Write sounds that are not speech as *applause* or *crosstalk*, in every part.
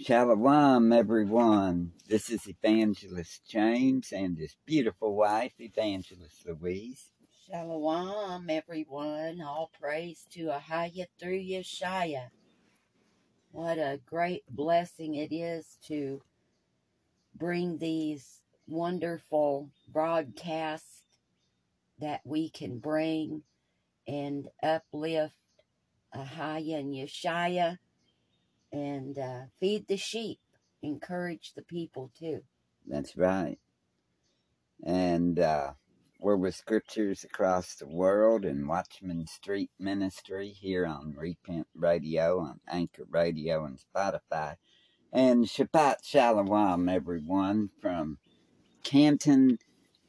Shalom, everyone. This is Evangelist James and his beautiful wife, Evangelist Louise. Shalom, everyone. All praise to Ahaya through Yeshaya. What a great blessing it is to bring these wonderful broadcasts that we can bring and uplift Ahaya and Yeshaya and uh, feed the sheep, encourage the people too. That's right. And uh, we're with scriptures across the world and Watchman Street Ministry here on Repent Radio, on Anchor Radio, and Spotify. And Shabbat Shalom, everyone, from Canton,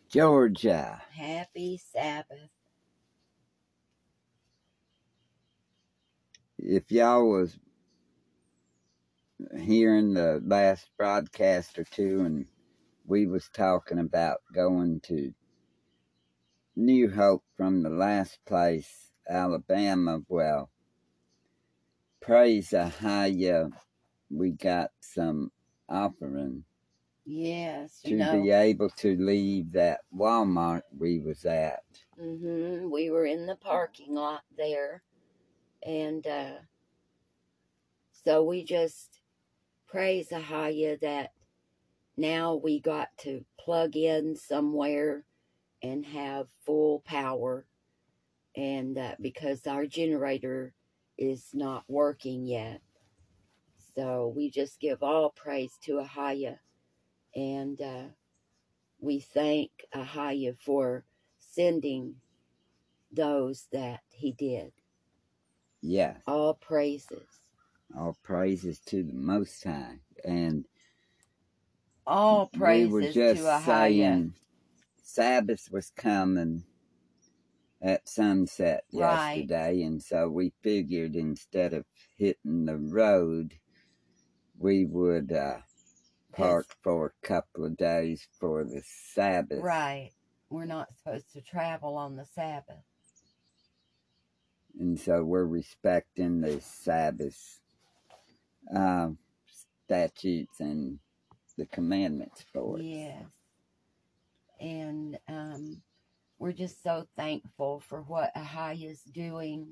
Georgia. Happy Sabbath. If y'all was hearing the last broadcast or two and we was talking about going to New Hope from the last place, Alabama. Well, praise Ahaya, we got some offering Yes, you to know. be able to leave that Walmart we was at. hmm We were in the parking lot there, and uh, so we just praise Ahaya that now we got to plug in somewhere and have full power, and uh, because our generator is not working yet, so we just give all praise to Ahaya, and uh, we thank Ahaya for sending those that he did. Yes, All praises. All praises to the Most High. And All praises we were just Ahaya. saying Sabbath was coming at sunset Right. yesterday, and so we figured instead of hitting the road, we would uh, park for a couple of days for the Sabbath. Right. We're not supposed to travel on the Sabbath. And so we're respecting the Sabbath uh, statutes and the commandments for it. Yes. And um, we're just so thankful for what Ahai is doing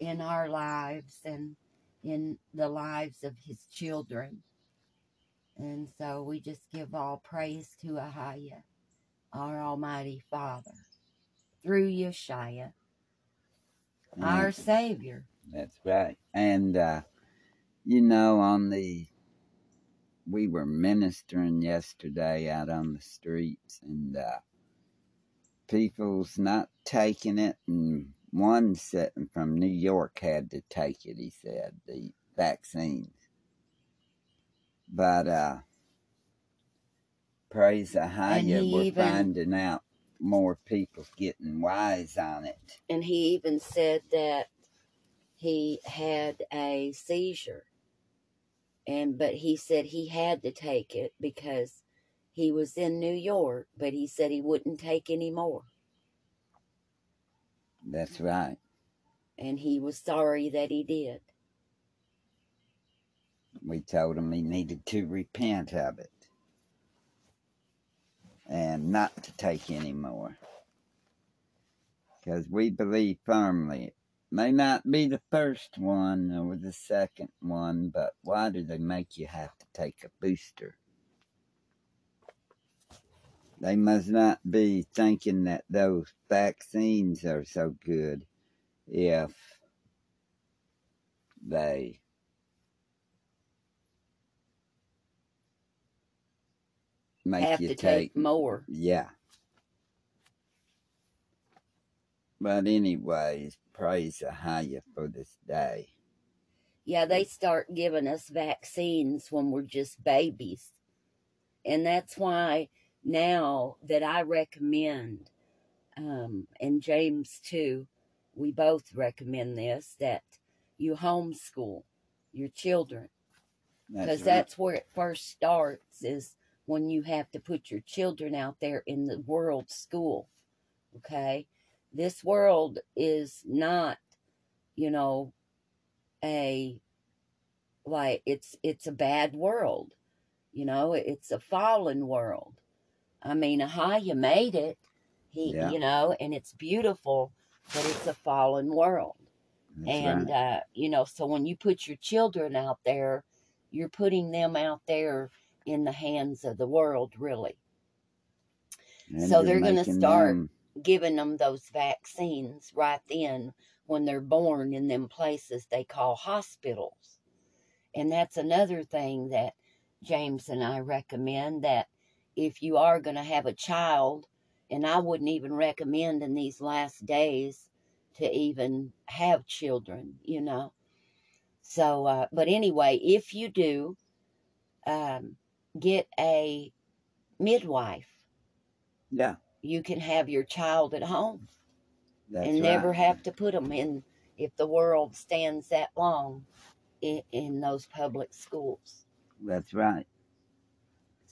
in our lives and in the lives of his children. And so we just give all praise to Ahaya, our Almighty Father, through Yeshua, our Savior. that's right. And, uh, you know, on the, we were ministering yesterday out on the streets, and uh, people's not taking it. And one sitting from New York had to take it, he said, the vaccines. But uh, praise And Ahaya, he we're even finding out more people getting wise on it. and he even said that he had a seizure and but he said he had to take it because he was in New York but he said he wouldn't take any more That's right. and he was sorry that he did We told him he needed to repent of it and not to take any more. Because we believe firmly may not be the first one or the second one, but why do they make you have to take a booster? They must not be thinking that those vaccines are so good if they make have you to take take more yeah. But anyways, praise Ahaya for this day. yeah they start giving us vaccines when we're just babies and that's why now that I recommend um, and James too, we both recommend this that you homeschool your children That's because right. that's where it first starts is when you have to put your children out there in the world school. Okay, this world is not, you know, a like it's it's a bad world. You know, it's a fallen world. I mean, Ahaya made it. He, Yeah. you know, and it's beautiful, but it's a fallen world. That's and right. uh, you know, so when you put your children out there, you're putting them out there in the hands of the world, really, And so they're gonna start- them- giving them those vaccines right then when they're born in them places they call hospitals. And that's another thing that James and I recommend that if you are going to have a child, and I wouldn't even recommend in these last days to even have children, you know. So, uh, but anyway, if you do, um, get a midwife. yeah, You can have your child at home that's and right. never have to put them in if the world stands that long in, in those public schools. That's right.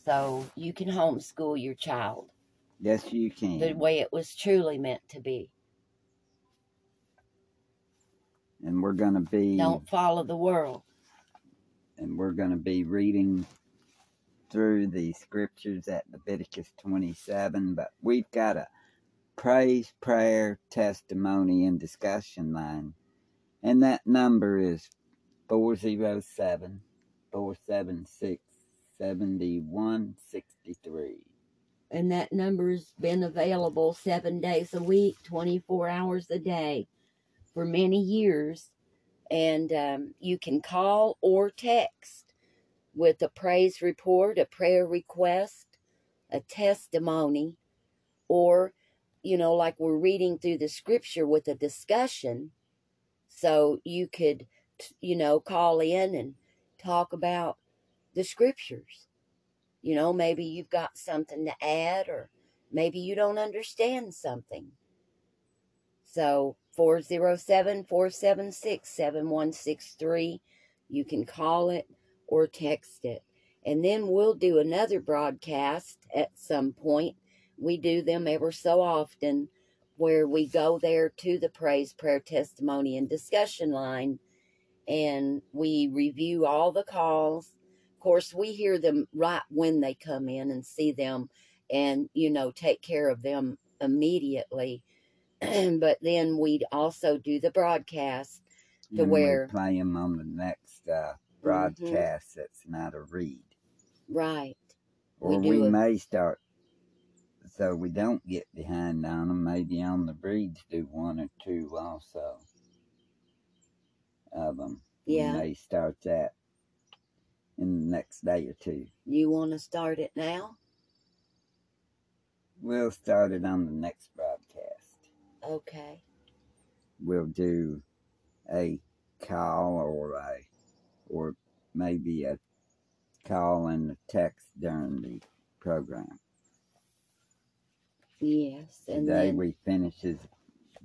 So you can homeschool your child Yes, you can. the way it was truly meant to be. and we're gonna be Don't follow the world. and we're gonna be reading through the scriptures at Leviticus 27. But we've got a praise, prayer, testimony, and discussion line, and that number is 407 476 7163. And that number's been available seven days a week, 24 hours a day for many years. And um, you can call or text with a praise report, a prayer request, a testimony, or, you know, like we're reading through the scripture with a discussion. So you could, you know, call in and talk about the scriptures. You know, maybe you've got something to add, or maybe you don't understand something. So 407 476 7163. You can call it or text it. And then we'll do another broadcast at some point. We do them ever so often where we go there to the praise, prayer, testimony, and discussion line and we review all the calls. Of course, we hear them right when they come in and see them and, you know, take care of them immediately. *clears throat* but then we'd also do the broadcast. To and where- we play them on the next uh, Mm-hmm. broadcast that's not a read. Right. Or We we, may start, so we don't get behind on them, maybe on the breeds do one or two also of them. Yeah. We may start that in the next day or two. You want to start it now? We'll start it on the next broadcast. Okay. We'll do a call or a, or maybe a call and a text during the program. Yes. And Today then we finishes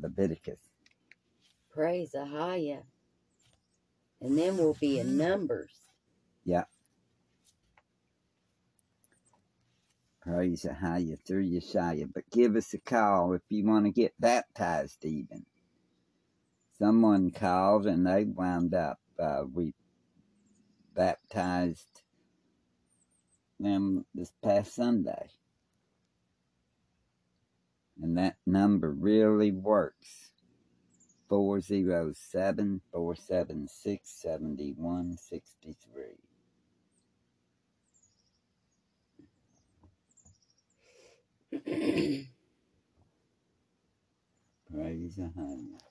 Leviticus. praise Ahaya. And then we'll be in numbers. Yeah. Praise Ahaya through Yeshaya. But give us a call if you want to get baptized even. Someone called and they wound up. Uh, we baptized them this past Sunday. And that number really works. 407 476 7163. *clears throat* Praise Ahaya.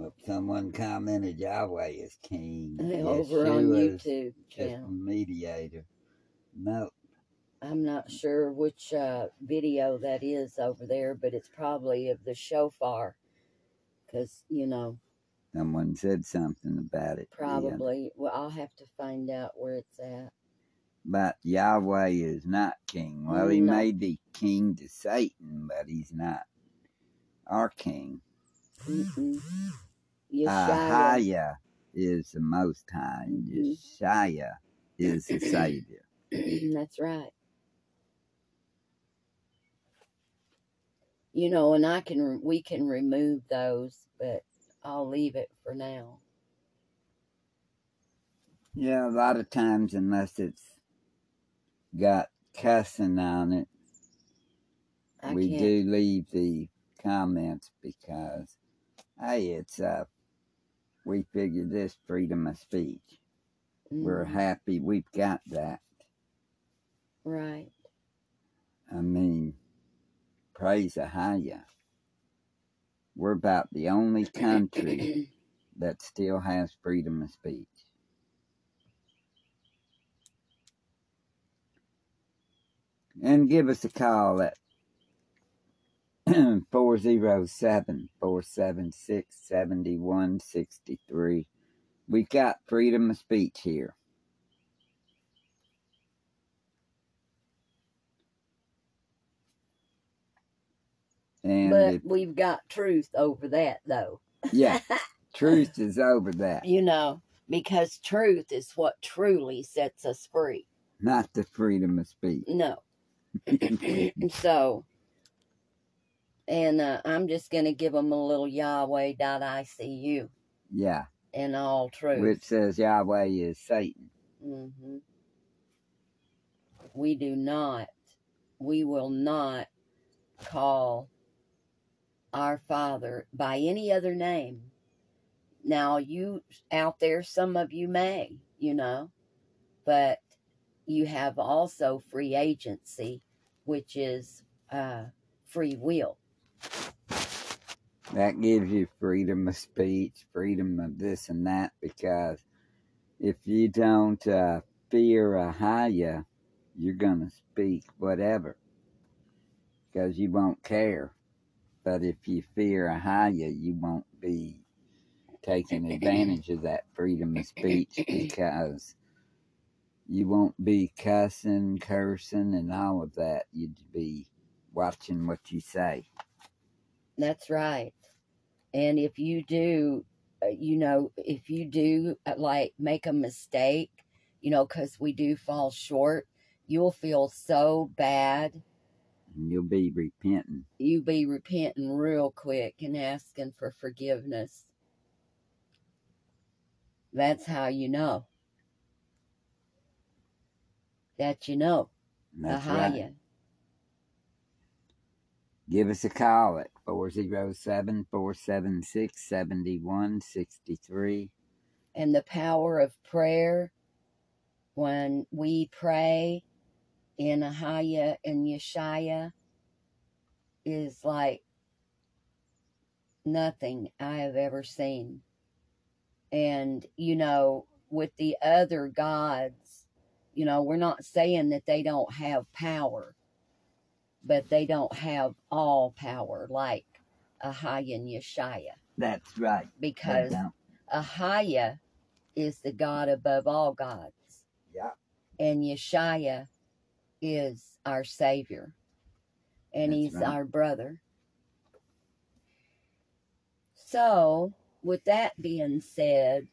Look, someone commented Yahweh is king. Over on YouTube channel. mediator. No, I'm not sure which uh, video that is over there, but it's probably of the shofar. Because, you know, someone said something about it. yeah. probably. Well, I'll have to find out where it's at. But Yahweh is not king. Well, he No. may be king to Satan, but he's not our king. Yeshua. Ahaya is the Most High, and Mhm. Yeshaya is the Savior. *clears throat* That's right. You know, and I can we can remove those, but I'll leave it for now. Yeah, a lot of times, unless it's got cussing on it, I we can't. do leave the comments because, hey, it's uh, we figure this freedom of speech. We're Mhm, happy we've got that. right. I mean, praise Ahaya. We're about the only country *clears throat* that still has freedom of speech. And give us a call at *clears throat* 407 476 7163. We've got freedom of speech here. And but if, we've got truth over that, though. yeah, *laughs* truth is over that, you know, because truth is what truly sets us free. not the freedom of speech. No. *clears throat* And so, and uh, I'm just going to give them a little Yahweh.icu Yeah, and all truth. which says Yahweh is Satan. hmm We do not, we will not call our Father by any other name. Now, you out there, some of you may, you know, but you have also free agency, which is uh, free will. That gives you freedom of speech, freedom of this and that, because if you don't uh, fear Ahaya, you're going to speak whatever, because you won't care. But if you fear Ahaya, you won't be taking advantage of that freedom of speech *coughs* because you won't be cussing, cursing, and all of that. You'd be watching what you say. That's right. And if you do, uh, you know, if you do uh, like make a mistake, you know, because we do fall short, you'll feel so bad. And you'll be repenting. You'll be repenting real quick and asking for forgiveness. That's how you know that you know. That's Ahaya. right. Give us a call at 407 476 7163. and the power of prayer when we pray in Ahaya and Yeshaya is like nothing I have ever seen. And, you know, with the other gods, you know, we're not saying that they don't have power, but they don't have all power like Ahaya and Yeshaya That's right. Because don't. Is the God above all gods, Yeah. and Yeshaya is our Savior, and That's He's right. our brother. So, with that being said,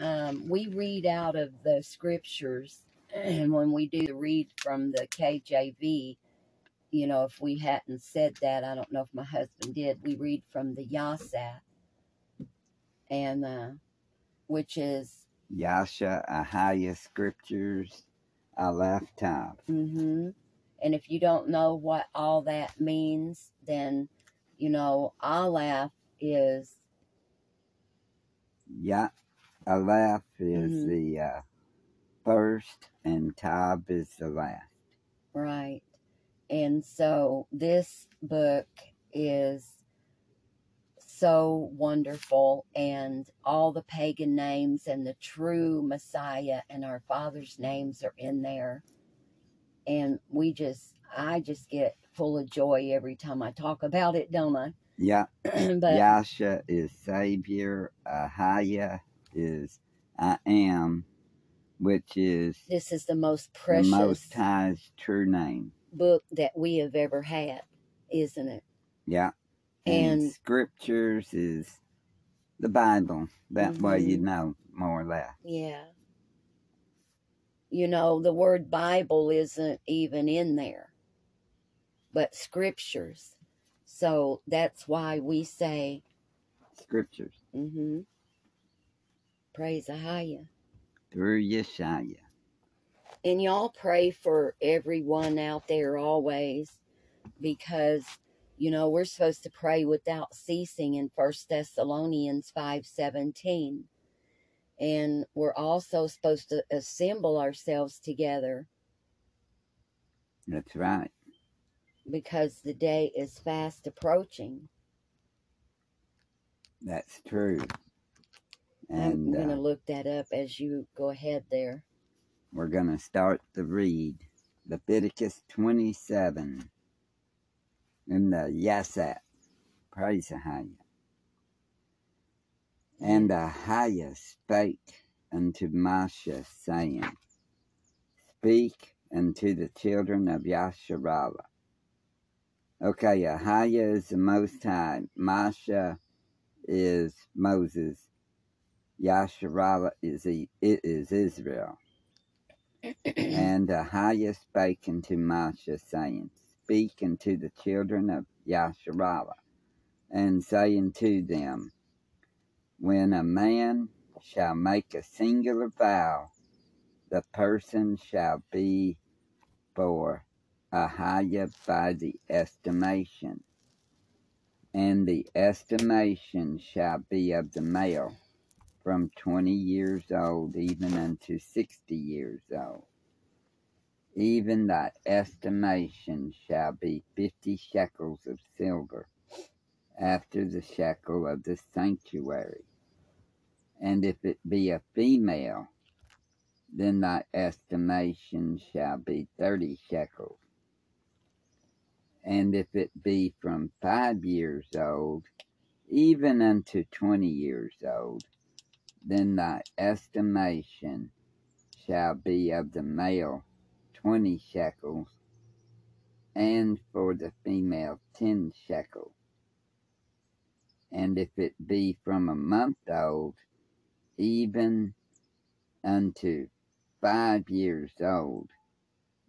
um, we read out of the scriptures, and *clears throat* when we do the read from the KJV, you know, if we hadn't said that, I don't know if my husband did, we read from the Yasat, and uh, which is Yasha Ahaya Scriptures, Aleph Tav. hmm And if you don't know what all that means, then, you know, Aleph is, Ya Aleph is Mhm. the uh, first, and Tav is the last. right. And so this book is so wonderful, and all the pagan names and the true Messiah and our Father's names are in there. And we just, I just get full of joy every time I talk about it, don't I? Yeah. *clears throat* but Yasha is Savior. Ahaya is I am, which is this is the most the precious Most High's true name. Book that we have ever had, isn't it? Yeah. And, And scriptures is the Bible. That way you Mhm. know more or less. yeah, you know, the word Bible isn't even in there, but scriptures. So that's why we say, Scriptures mm-hmm, praise Ahaya. through Yeshaya. And y'all pray for everyone out there always because, you know, we're supposed to pray without ceasing in First Thessalonians 5.17. And we're also supposed to assemble ourselves together That's right. because the day is fast approaching. That's true. I'm And going to uh, look that up as you go ahead there. We're going to start the read. Leviticus 27 in the Yasat. Praise Ahaya. And Ahaya spake unto Masha, saying, Speak unto the children of Yasharallah. Okay, Ahaya is the Most High. Masha is Moses. Yasharallah is, it is Israel. And Ahaya spake unto Moshe, saying, Speak unto the children of Yasharallah, and say unto them, When a man shall make a singular vow, the person shall be for Ahaya by the estimation, and the estimation shall be of the male from twenty years old even unto sixty years old. Even thy estimation shall be fifty shekels of silver, after the shekel of the sanctuary. And if it be a female, then thy estimation shall be thirty shekels. And if it be from five years old, even unto twenty years old, then thy estimation shall be of the male twenty shekels, and for the female ten shekels. And if it be from a month old, even unto five years old,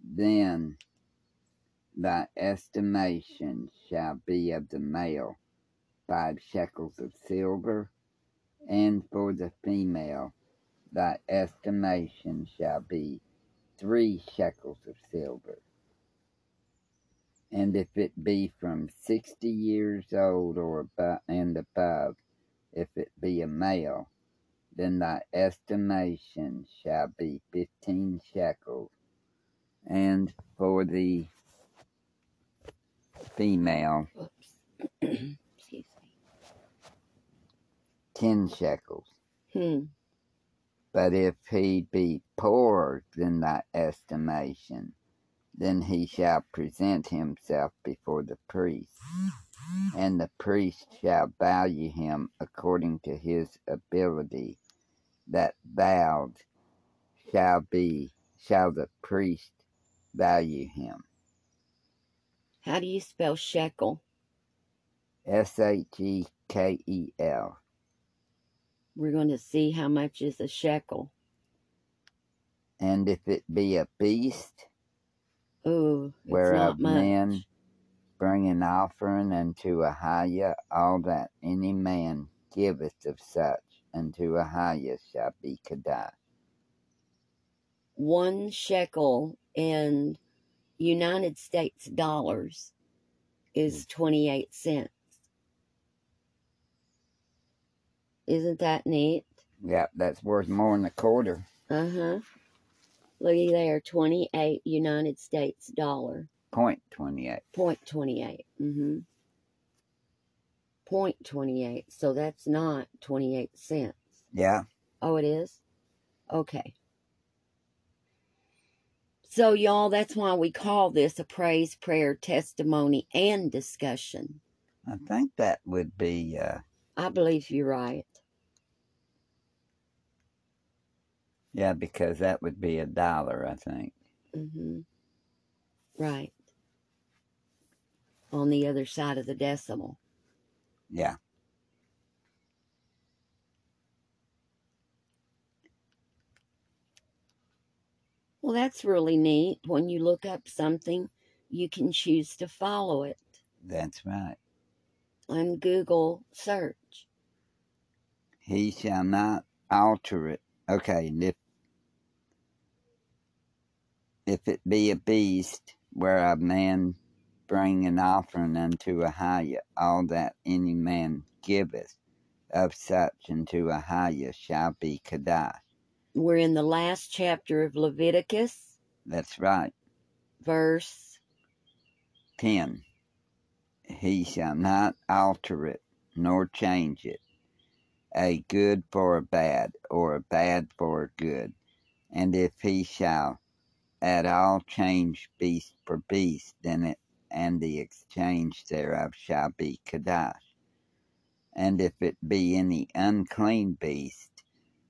then thy estimation shall be of the male five shekels of silver, and for the female thy estimation shall be three shekels of silver. And if it be from sixty years old or above and above, if it be a male, then thy estimation shall be fifteen shekels, and for the female. *clears throat* ten shekels. Hmm. But if he be poorer than thy estimation, then he shall present himself before the priest, and the priest shall value him according to his ability. That vowed shall be shall the priest value him. How do you spell shekel? S H E K E L. We're going to see how much is a shekel. And if it be a beast, whereof men bring an offering unto Ahiah, all that any man giveth of such unto Ahiah shall be Kadash. One shekel in United States dollars is mm. 28 cents. Isn't that neat? Yep, that's worth more than a quarter. Uh huh. Looky there, 28 United States dollar. Point twenty-eight. Point 28. Mm hmm. Point 28. So that's not 28 cents. Yeah, Oh, it is? Okay. So, y'all, that's why we call this a praise, prayer, testimony, and discussion. I think that would be. Uh, I believe you're right. Yeah, because that would be a dollar. I think. Mm-hmm. Right. On the other side of the decimal. Yeah. Well, that's really neat. When you look up something, you can choose to follow it. That's right. on Google search. He shall not alter it. Okay, and if if it be a beast where a man bring an offering unto a Ahiah, all that any man giveth of such unto a Ahiah shall be Kadash. We're in the last chapter of Leviticus, That's right. verse 10. He shall not alter it, nor change it, a good for a bad, or a bad for a good. And if he shall at all change beast for beast, then it and the exchange thereof shall be Kadash. And if it be any unclean beast,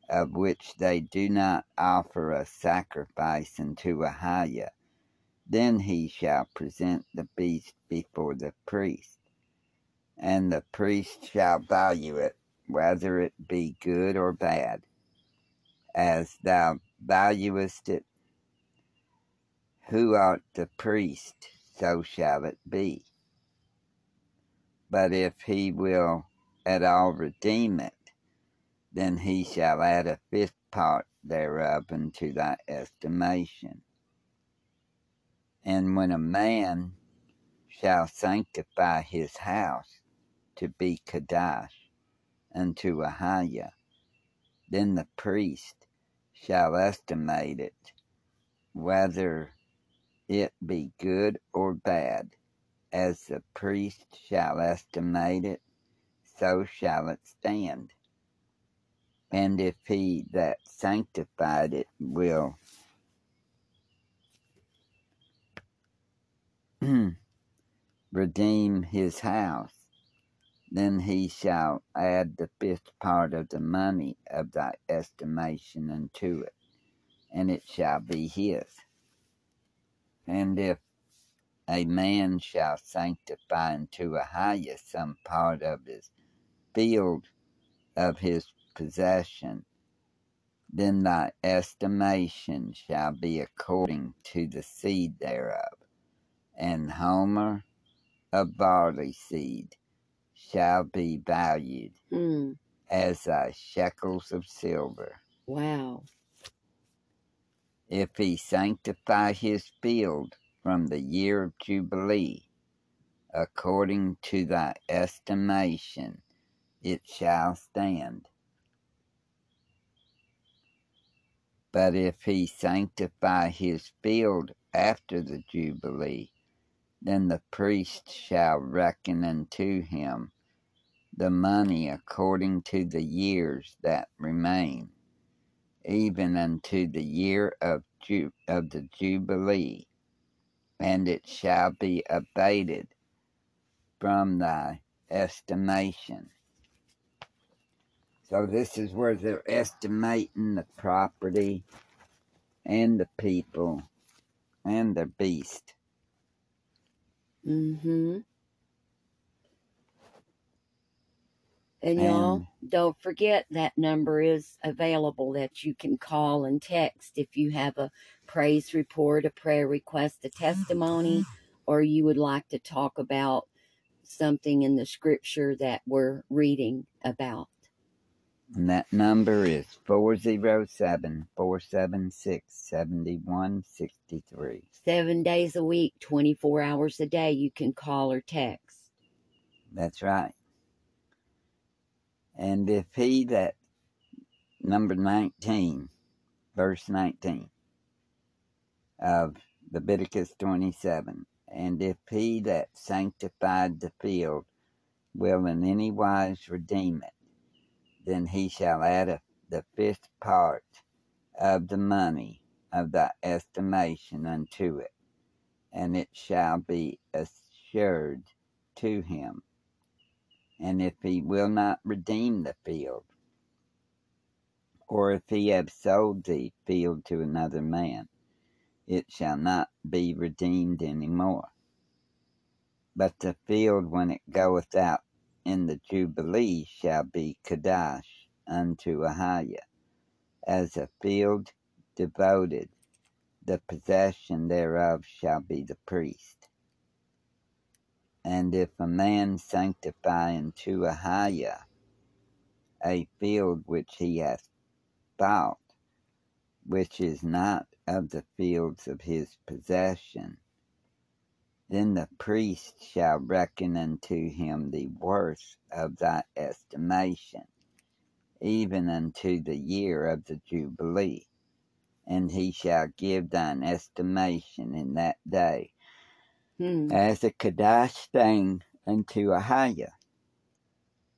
of which they do not offer a sacrifice unto Ahiah, then he shall present the beast before the priest, and the priest shall value it, whether it be good or bad. As thou valuest it, who art the priest, so shall it be. But if he will at all redeem it, then he shall add a fifth part thereof unto thy estimation. And when a man shall sanctify his house to be Kadash unto Ahiah, then the priest shall estimate it, whether it be good or bad, as the priest shall estimate it, so shall it stand. And if he that sanctified it will *clears throat* redeem his house, then he shall add the fifth part of the money of thy estimation unto it, and it shall be his. And if a man shall sanctify unto Ahiah some part of his field of his possession, then thy estimation shall be according to the seed thereof. An homer of barley seed shall be valued hmm, as thy shekels of silver. wow. If he sanctify his field from the year of Jubilee, according to thy estimation, it shall stand. But if he sanctify his field after the Jubilee, then the priest shall reckon unto him the money according to the years that remain, even unto the year of, Ju- of the Jubilee, and it shall be abated from thy estimation. So this is where they're estimating the property and the people and the beast. Mm-hmm. And y'all, don't forget that number is available that you can call and text if you have a praise report, a prayer request, a oh, testimony, or you would like to talk about something in the scripture that we're reading about. And that number is 407 476 7163. Seven days a week, 24 hours a day, you can call or text. That's right. And if he that, number 19, verse 19 of Leviticus 27, and if he that sanctified the field will in any wise redeem it, then he shall add a, the fifth part of the money of thy estimation unto it, and it shall be assured to him. And if he will not redeem the field, or if he have sold the field to another man, it shall not be redeemed any more. But the field, when it goeth out in the Jubilee, shall be Kadash unto Ahiah, as a field devoted, the possession thereof shall be the priest. And if a man sanctify unto a Ahiah a field which he hath bought, which is not of the fields of his possession, then the priest shall reckon unto him the worth of thy estimation, even unto the year of the Jubilee. And he shall give thine estimation in that day Hmm. as a Kadash thing unto Ahiah.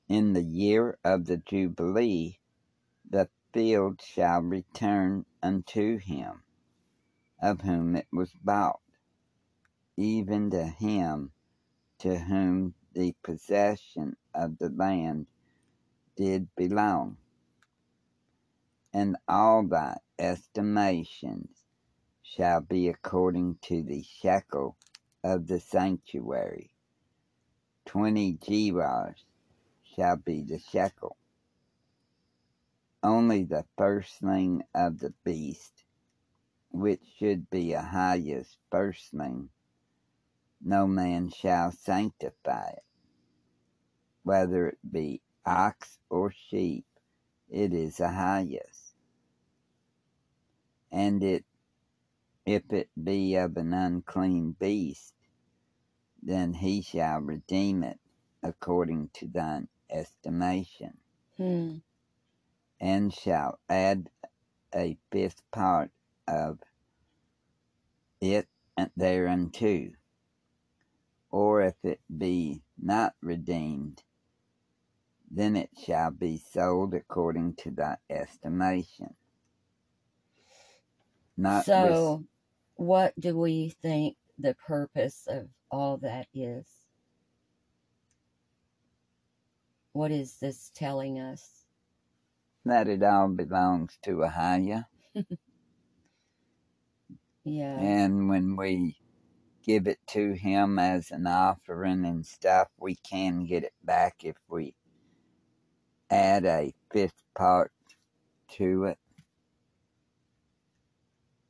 In the year of the Jubilee, the field shall return unto him, of whom it was bought, even to him to whom the possession of the land did belong. And all thy estimations shall be according to the shekel of the sanctuary. Twenty gerahs shall be the shekel. Only the firstling of the beast, which should be Ahiah's firstling, no man shall sanctify it, whether it be ox or sheep, it is Ahiah's. And it, if it be of an unclean beast, then he shall redeem it according to thine estimation, Hmm. and shall add a fifth part of it thereunto. Or if it be not redeemed, then it shall be sold according to thy estimation. Not So, what do we think the purpose of all that is? What is this telling us? that it all belongs to Ahiah. *laughs* Yeah. And when we give it to him as an offering and stuff, we can get it back if we add a fifth part to it.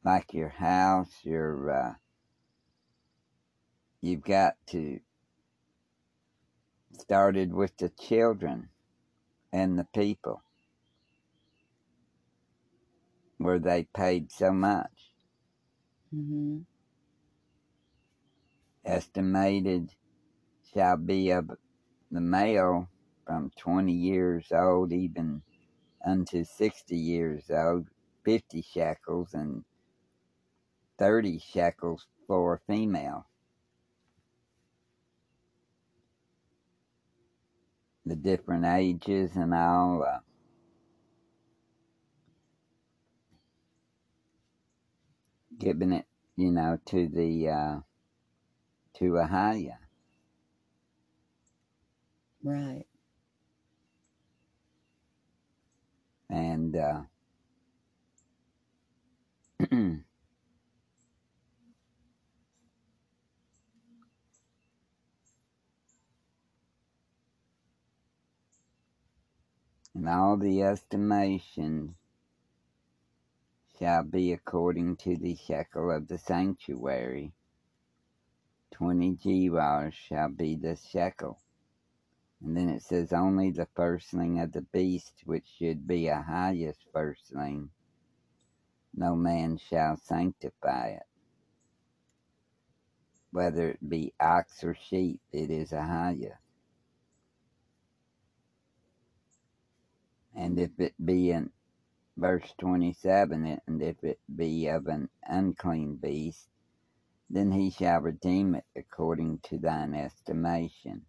Like your house, your uh, you've got to started with the children and the people where they paid so much. hmm Estimated shall be of the male from 20 years old even unto 60 years old, 50 shekels, and 30 shekels for a female. The different ages and all. Uh, giving it, you know, to the uh, to Ahiah. Right. And uh, *clears throat* *coughs* and all the estimations shall be according to the shekel of the sanctuary. Twenty gerahs shall be the shekel. And then it says, Only the firstling of the beast, which should be Ahiah's firstling, no man shall sanctify it. Whether it be ox or sheep, it is Ahiah's. And if it be in verse 27, and if it be of an unclean beast, then he shall redeem it according to thine estimation,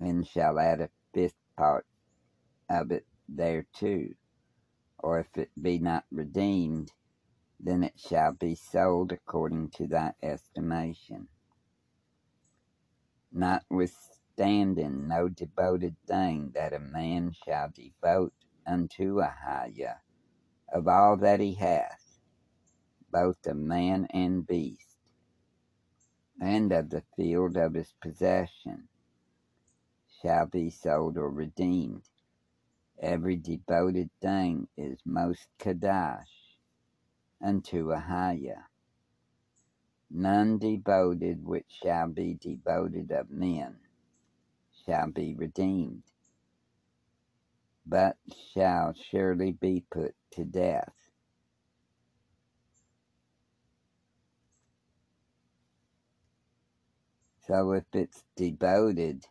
and shall add a fifth part of it thereto. Or if it be not redeemed, then it shall be sold according to thy estimation. Notwithstanding, no devoted thing that a man shall devote unto Ahiah of all that he hath, both of man and beast, and of the field of his possession, shall be sold or redeemed. Every devoted thing is most Kadash unto Ahiah. None devoted which shall be devoted of men shall be redeemed, but shall surely be put to death. So if it's devoted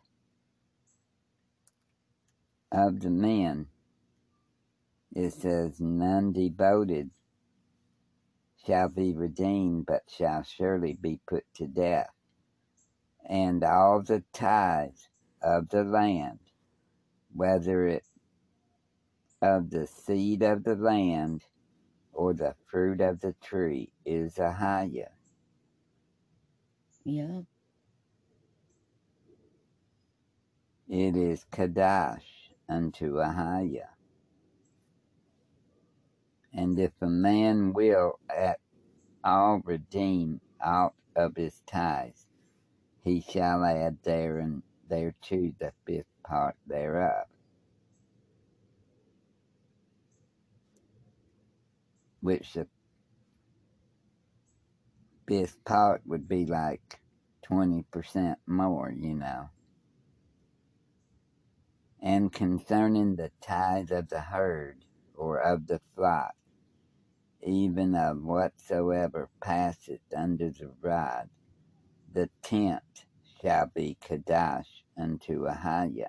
of the men, it says, None devoted shall be redeemed, but shall surely be put to death. And all the tithes of the land, whether it of the seed of the land or the fruit of the tree, is Ahiah. Yeah. It is Kadash unto Ahiah. And if a man will at all redeem out of his tithes, he shall add therein thereto the fifth part thereof. Which the fifth part would be like 20% more, you know. And concerning the tithe of the herd or of the flock, even of whatsoever passeth under the rod, the tenth shall be Kadash unto Ahiah.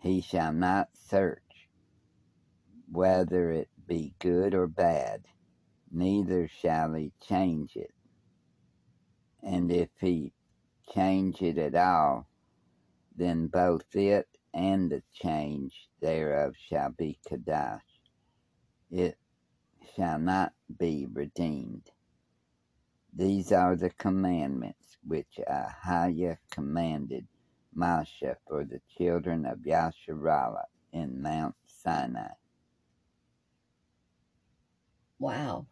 He shall not search whether it be good or bad, neither shall he change it. And if he change it at all, then both it and the change thereof shall be Kadash. It shall not be redeemed. These are the commandments which Ahiah commanded Moshe for the children of Yasharala in Mount Sinai. Wow.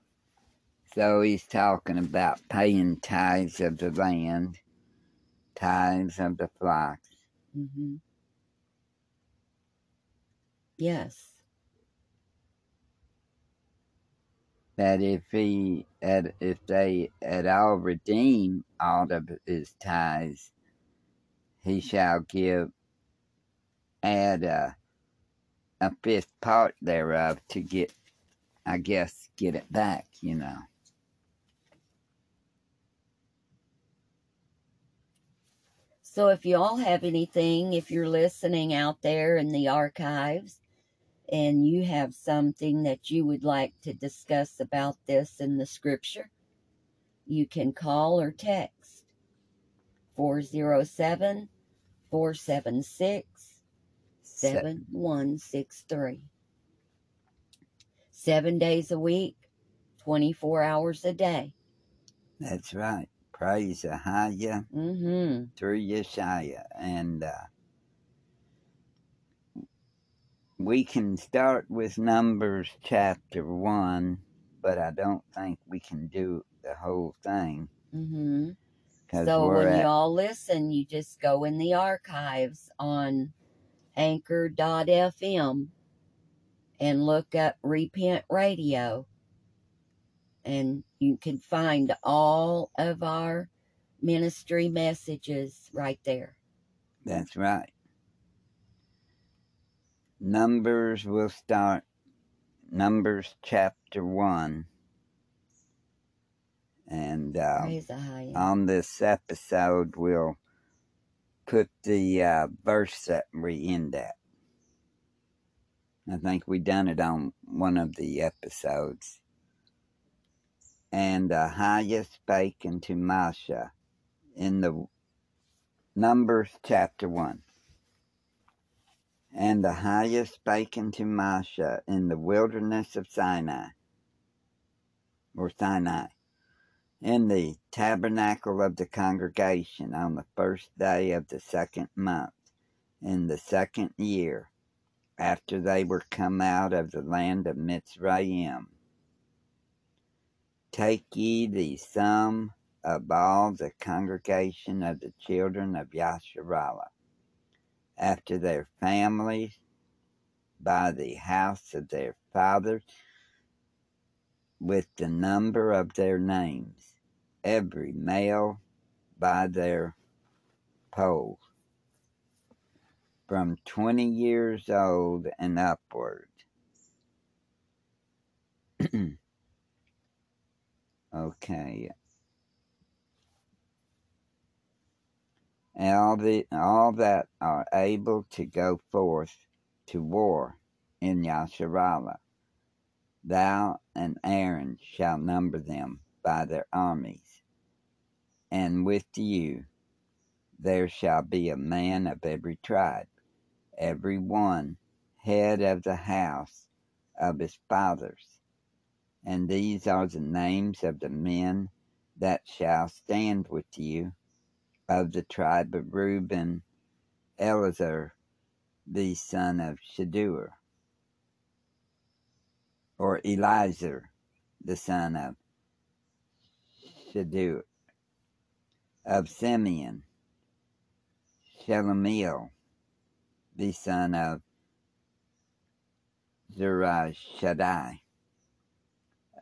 So he's talking about paying tithes of the land, tithes of the flocks. hmm Yes. That if he at if they at all redeem all of his tithes, he shall give add a a fifth part thereof to get I guess get it back, you know. So if you all have anything, if you're listening out there in the archives and you have something that you would like to discuss about this in the scripture, you can call or text 407 476 7163. Seven days a week, 24 hours a day. That's right. Praise Ahiah Mm-hmm. through Yeshaya. And uh, we can start with Numbers chapter 1, but I don't think we can do the whole thing. Mm-hmm. So when at, you all listen, you just go in the archives on anchor.fm and look up Repent Radio. And you can find all of our ministry messages right there. that's right. Numbers will start Numbers chapter 1. And uh, on this episode, we'll put the uh, verse that we end at. I think we done it on one of the episodes. And Ahiah spake unto Masha in the Numbers chapter 1. And Ahiah spake unto Masha in the wilderness of Sinai, or Sinai, in the tabernacle of the congregation on the first day of the second month, in the second year, after they were come out of the land of Mitzrayim. Take ye the sum of all the congregation of the children of Yasharallah, after their families, by the house of their fathers, with the number of their names, every male by their poll, from 20 years old and upward. *clears throat* okay. All, the, all that are able to go forth to war in Yasharallah. Thou and Aaron shall number them by their armies, and with you there shall be a man of every tribe, every one head of the house of his fathers. And these are the names of the men that shall stand with you of the tribe of Reuben, Eleazar, the son of Shadur, or Eliezer, the son of Shadur, of Simeon, Shelemiel, the son of Zurishaddai,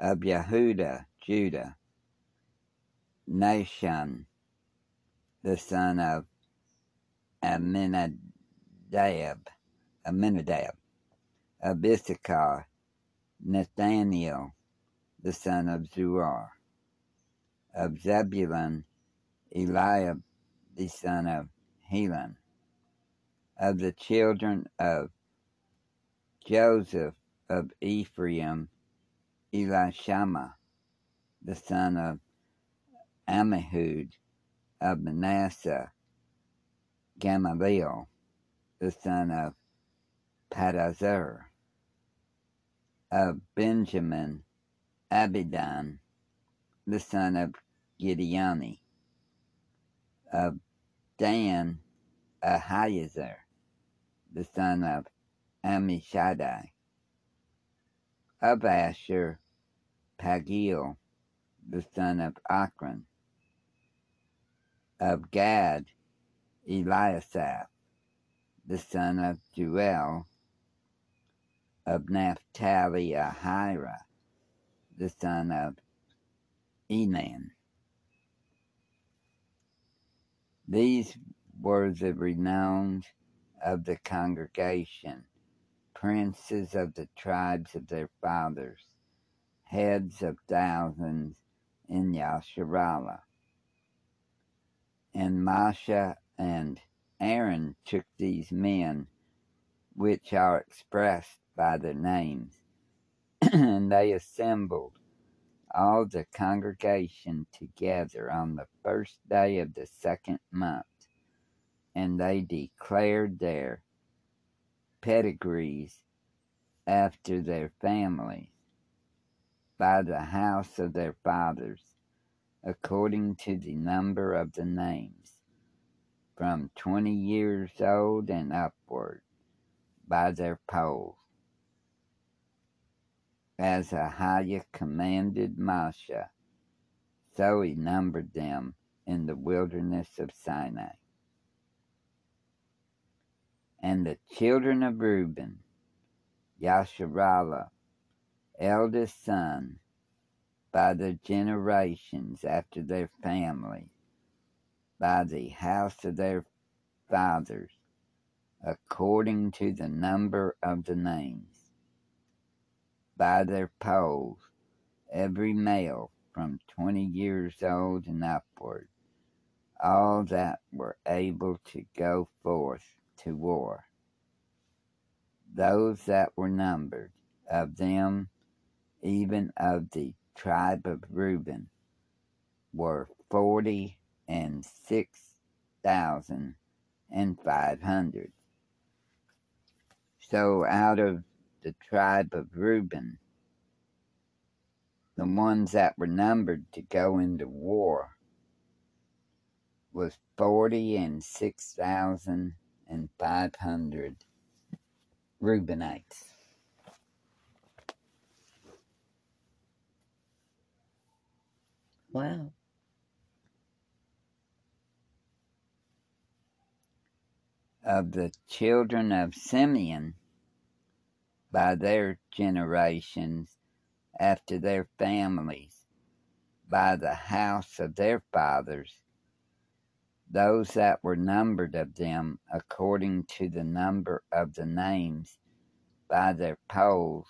of Yehuda, Judah, Nashon, the son of Aminadab, Aminadab, of Issachar, Nathaniel, the son of Zuar, of Zebulun, Eliab, the son of Helon, of the children of Joseph of Ephraim, Elishama, the son of Ammihud, of Manasseh, Gamaliel, the son of Padazur, of Benjamin, Abidan, the son of Gideoni, of Dan, Ahiezer, the son of Ammishaddai, of Asher, Pagiel, the son of Akron, of Gad, Eliasaph, the son of Juel, of Naphtali, Ahira, the son of Enan. These were the renowned of the congregation, princes of the tribes of their fathers, heads of thousands in Yasharallah. And Masha and Aaron took these men, which are expressed by their names, *clears throat* and they assembled all the congregation together on the first day of the second month, and they declared their pedigrees after their families by the house of their fathers according to the number of the names, from twenty years old and upward, by their polls. As Ahiah commanded Moshe, so he numbered them in the wilderness of Sinai. And the children of Reuben, Yasharallah, eldest son, by the generations after their families, by the house of their fathers, according to the number of the names, by their polls, every male from twenty years old and upward, all that were able to go forth to war. Those that were numbered of them, even of the tribe of Reuben were forty and six thousand and five hundred. So out of the tribe of Reuben, the ones that were numbered to go into war was forty and six thousand and five hundred Reubenites. Wow. Of the children of Simeon, by their generations after their families, by the house of their fathers, those that were numbered of them according to the number of the names by their polls,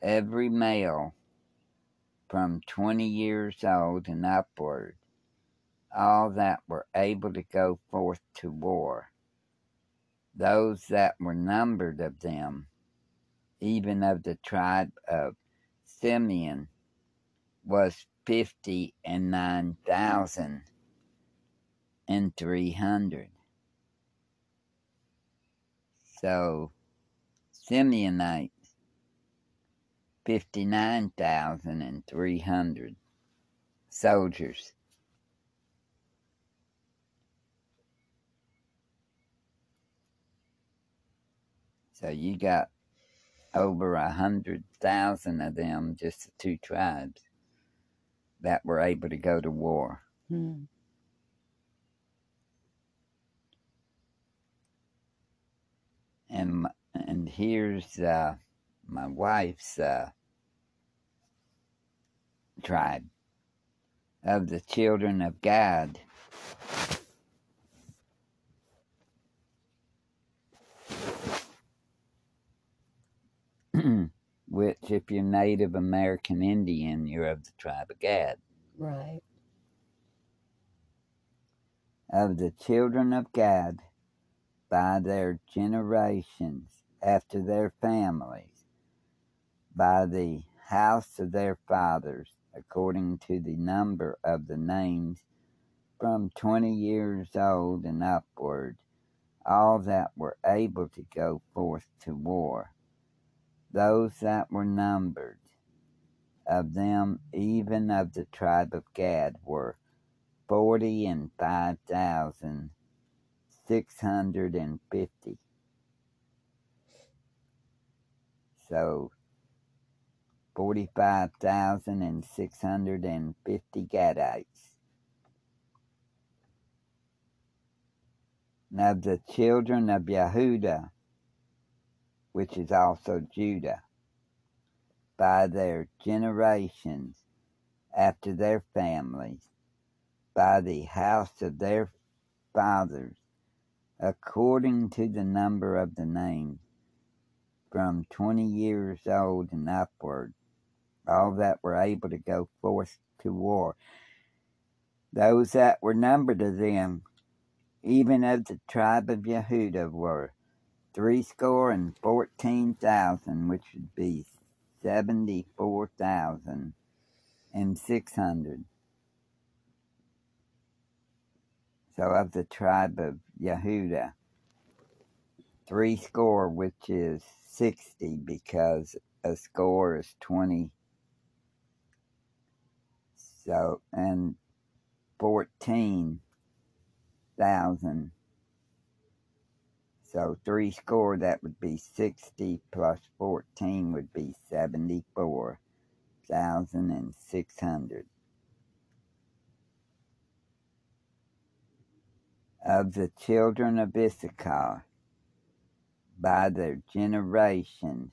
every male from twenty years old and upward, all that were able to go forth to war. Those that were numbered of them, even of the tribe of Simeon, was fifty and nine thousand and three hundred. So Simeonites, fifty nine thousand and three hundred soldiers. So you got over a hundred thousand of them, just the two tribes, that were able to go to war. Hmm. And and here's uh, my wife's uh, tribe of the children of Gad. *clears throat* Which, if you're Native American Indian, you're of the tribe of Gad. Right. Of the children of Gad, by their generations, after their families, by the house of their fathers, according to the number of the names, from twenty years old and upward, all that were able to go forth to war. Those that were numbered of them, even of the tribe of Gad, were forty and five thousand six hundred and fifty. So forty-five thousand and six hundred and fifty Gadites. And of the children of Yehuda, which is also Judah, by their generations, after their families, by the house of their fathers, according to the number of the names, from twenty years old and upward, all that were able to go forth to war. Those that were numbered of them, even of the tribe of Yehuda, were threescore and fourteen thousand, which would be seventy-four thousand and six hundred. So of the tribe of Yehuda, threescore, which is sixty, because a score is twenty. So and fourteen thousand. So three score that would be sixty plus fourteen would be seventy four thousand and six hundred. Of the children of Issachar, by their generations,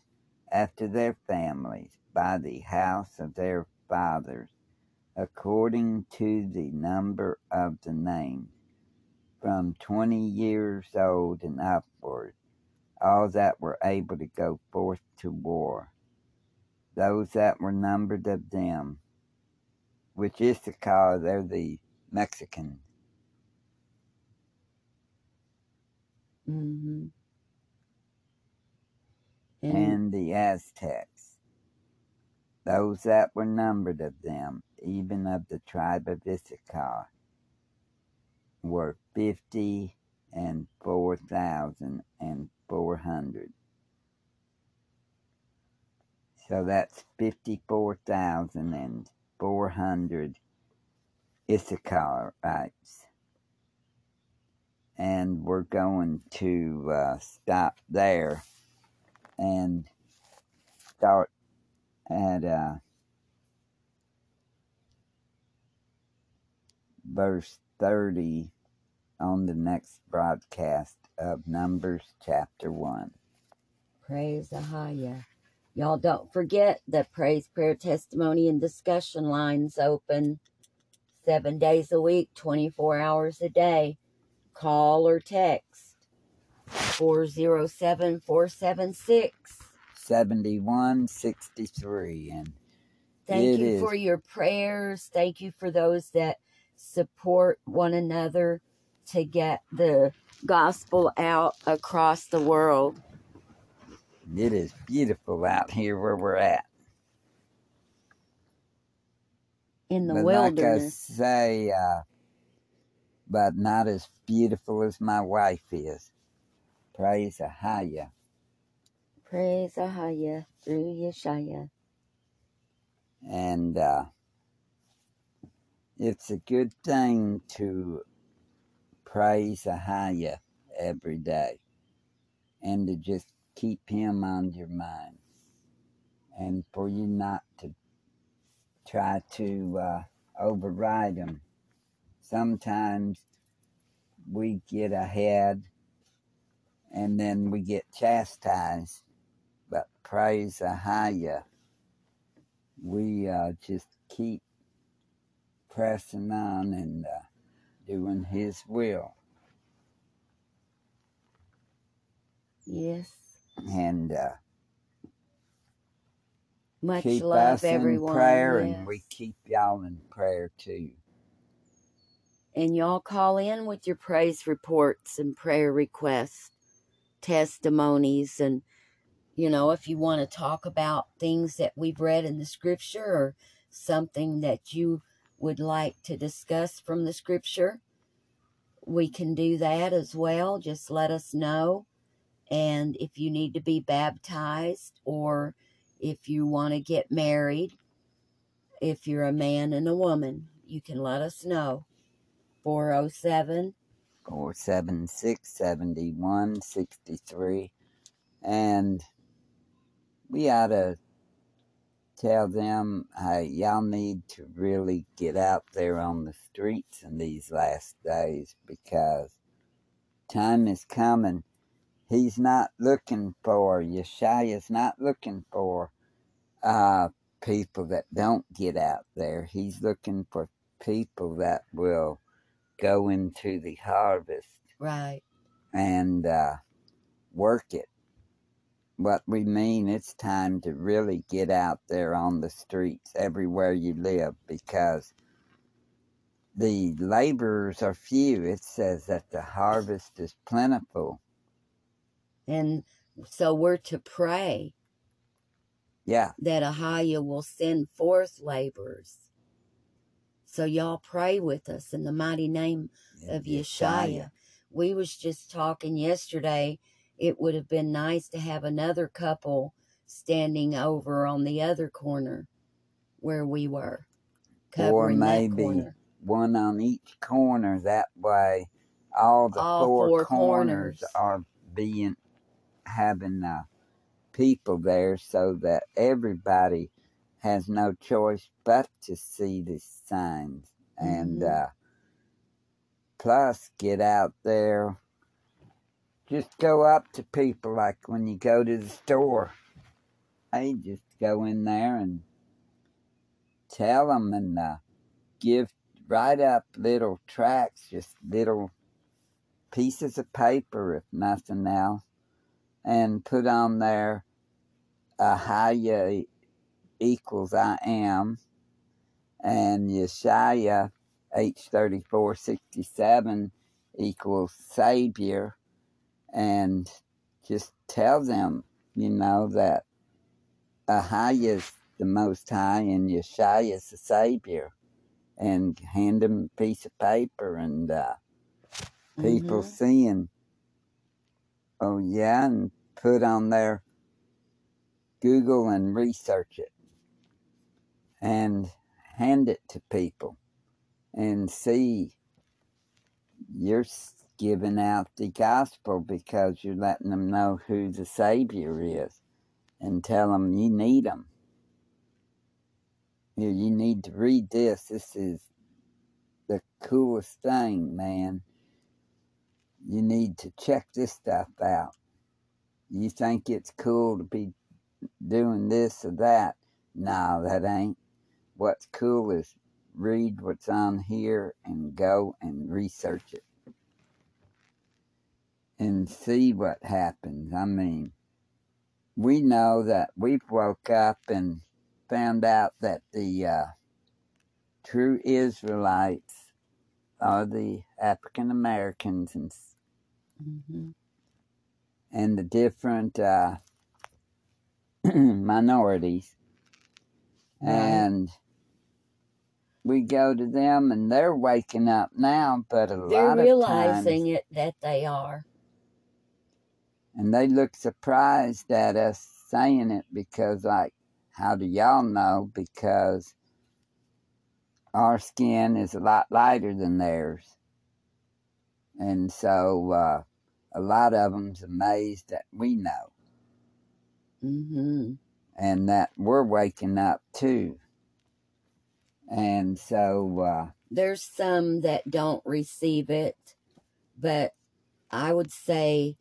after their families, by the house of their fathers, according to the number of the name, from twenty years old and upward, all that were able to go forth to war. Those that were numbered of them, which Issachar, they're the Mexicans, Mm-hmm. And and the Aztecs. Those that were numbered of them, even of the tribe of Issachar, were fifty and four thousand and four hundred. So that's fifty-four thousand and four hundred Issacharites. And we're going to uh, stop there and start at uh, verse 30 on the next broadcast of Numbers chapter 1. praise Ahaya. Y'all don't forget that praise, prayer, testimony, and discussion lines open seven days a week, 24 hours a day. Call or text 407 476. 7163 and Thank you is. for your prayers. Thank you for those that support one another to get the gospel out across the world. it is beautiful out here where we're at. in the but wilderness. like I say, uh, but not as beautiful as my wife is. Praise Ahaya. Praise Ahaya through Yeshaya. And uh, it's a good thing to praise Ahaya every day and to just keep him on your mind and for you not to try to uh, override him. Sometimes we get ahead and then we get chastised, but praise Ahaya, we uh, just keep pressing on and uh, doing his will. Yes. And uh, Much keep love, us in prayer, yes. and we keep y'all in prayer too. And y'all call in with your praise reports and prayer requests, testimonies, and you know, if you want to talk about things that we've read in the scripture or something that you would like to discuss from the scripture, we can do that as well. Just let us know. And if you need to be baptized or if you want to get married, if you're a man and a woman, you can let us know. 407 Or seven six seventy one sixty three, and we ought to tell them, hey, y'all need to really get out there on the streets in these last days because time is coming. He's not looking for, Yeshua's not looking for uh, people that don't get out there. He's looking for people that will go into the harvest Right. and uh, work it. What we mean, it's time to really get out there on the streets everywhere you live because the laborers are few. It says that the harvest is plentiful. And so we're to pray Yeah, that Ahaya will send forth laborers. So y'all pray with us in the mighty name of Yeshua. We was just talking yesterday. It would have been nice to have another couple standing over on the other corner where we were, Or maybe. One on each corner. That way, all the All four, four corners, corners. are being having uh, people there, so that everybody has no choice but to see the signs and. Mhm. Uh, plus get out there just go up to people like when you go to the store. Hey just go in there and tell them and uh, give write up little tracts just little pieces of paper if nothing else and put on there uh, how you equals i am and yeshaya h3467 equals savior and just tell them, you know, that Ahaya is the Most High and Yeshua is the Savior, and hand them a piece of paper and uh, people Mhm. seeing, oh yeah, and put on their Google and research it and hand it to people and see you're giving out the gospel because you're letting them know who the Savior is and tell them you need them. Here, you need to read this. This is the coolest thing, man. You need to check this stuff out. You think it's cool to be doing this or that. No, that ain't. What's cool is read what's on here and go and research it and see what happens. I mean, we know that we've woke up and found out that the uh, true Israelites are the African Americans and hmm and the different uh, *clears throat* minorities, Right. and we go to them, and they're waking up now. But a They're lot of realizing times, it that they are. And they look surprised at us saying it because, like, how do y'all know? Because our skin is a lot lighter than theirs, and so uh, a lot of them's amazed that we know. hmm and that we're waking up too. And so, uh, There's some that don't receive it, but I would say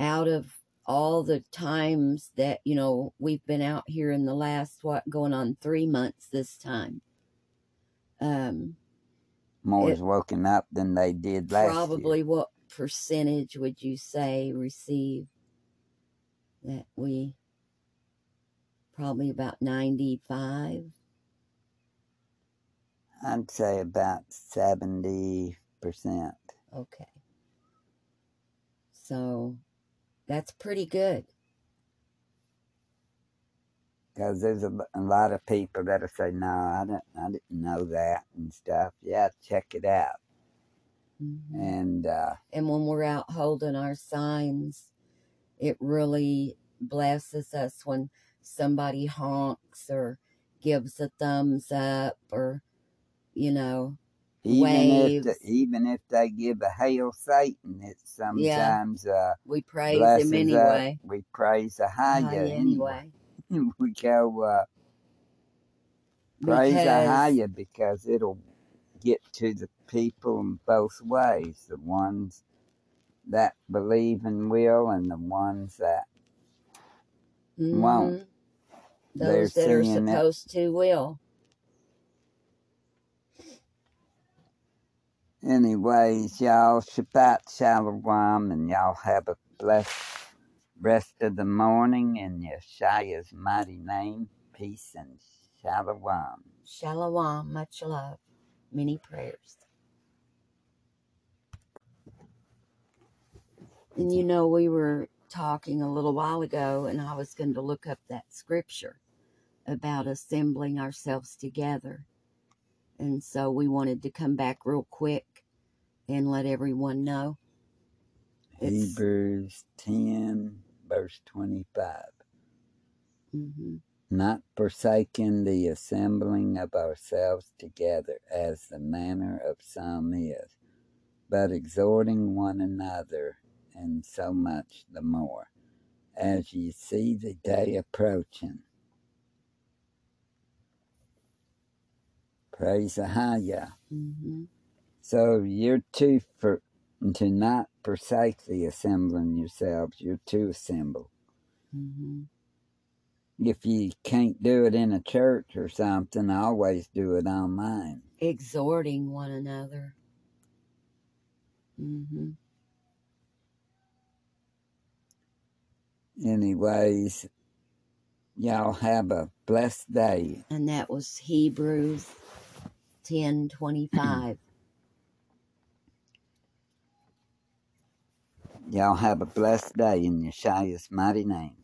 out of all the times that, you know, we've been out here in the last, what, going on three months this time, um, more's it woken up than they did last year. probably what percentage would you say receive that we probably about 95 I'd say about 70%. okay so that's pretty good Because there's a, a lot of people that'll say, no, I didn't, I didn't know that and stuff. Yeah, check it out. hmm And uh, and when we're out holding our signs it really blesses us when somebody honks or gives a thumbs up or you know even if the, even if they give a hail Satan, it yeah. sometimes uh, we praise him us. anyway. We praise a Hiya higher anyway. anyway. *laughs* We go uh, praise a because higher because it'll get to the people in both ways the ones that believe and will and the ones that won't. Hmm they're those that are seeing it supposed to will anyways y'all shabbat shalom and y'all have a blessed rest of the morning in yeshua's mighty name. Peace and shalom. Shalom much love. Many prayers. And you know we were talking a little while ago and i was going to look up that scripture about assembling ourselves together. And so we wanted to come back real quick and let everyone know it's hebrews 10 verse 25 hmm not forsaking the assembling of ourselves together as the manner of some is, but exhorting one another, and so much the more, as ye see the day approaching. Praise Ahaya. hmm So you're to for to not the assembling yourselves, you're to assemble. hmm If you can't do it in a church or something, I always do it online. exhorting one another Mm-hmm. Anyways, y'all have a blessed day. and that was hebrews 10:25 Y'all have a blessed day in Yeshua's mighty name.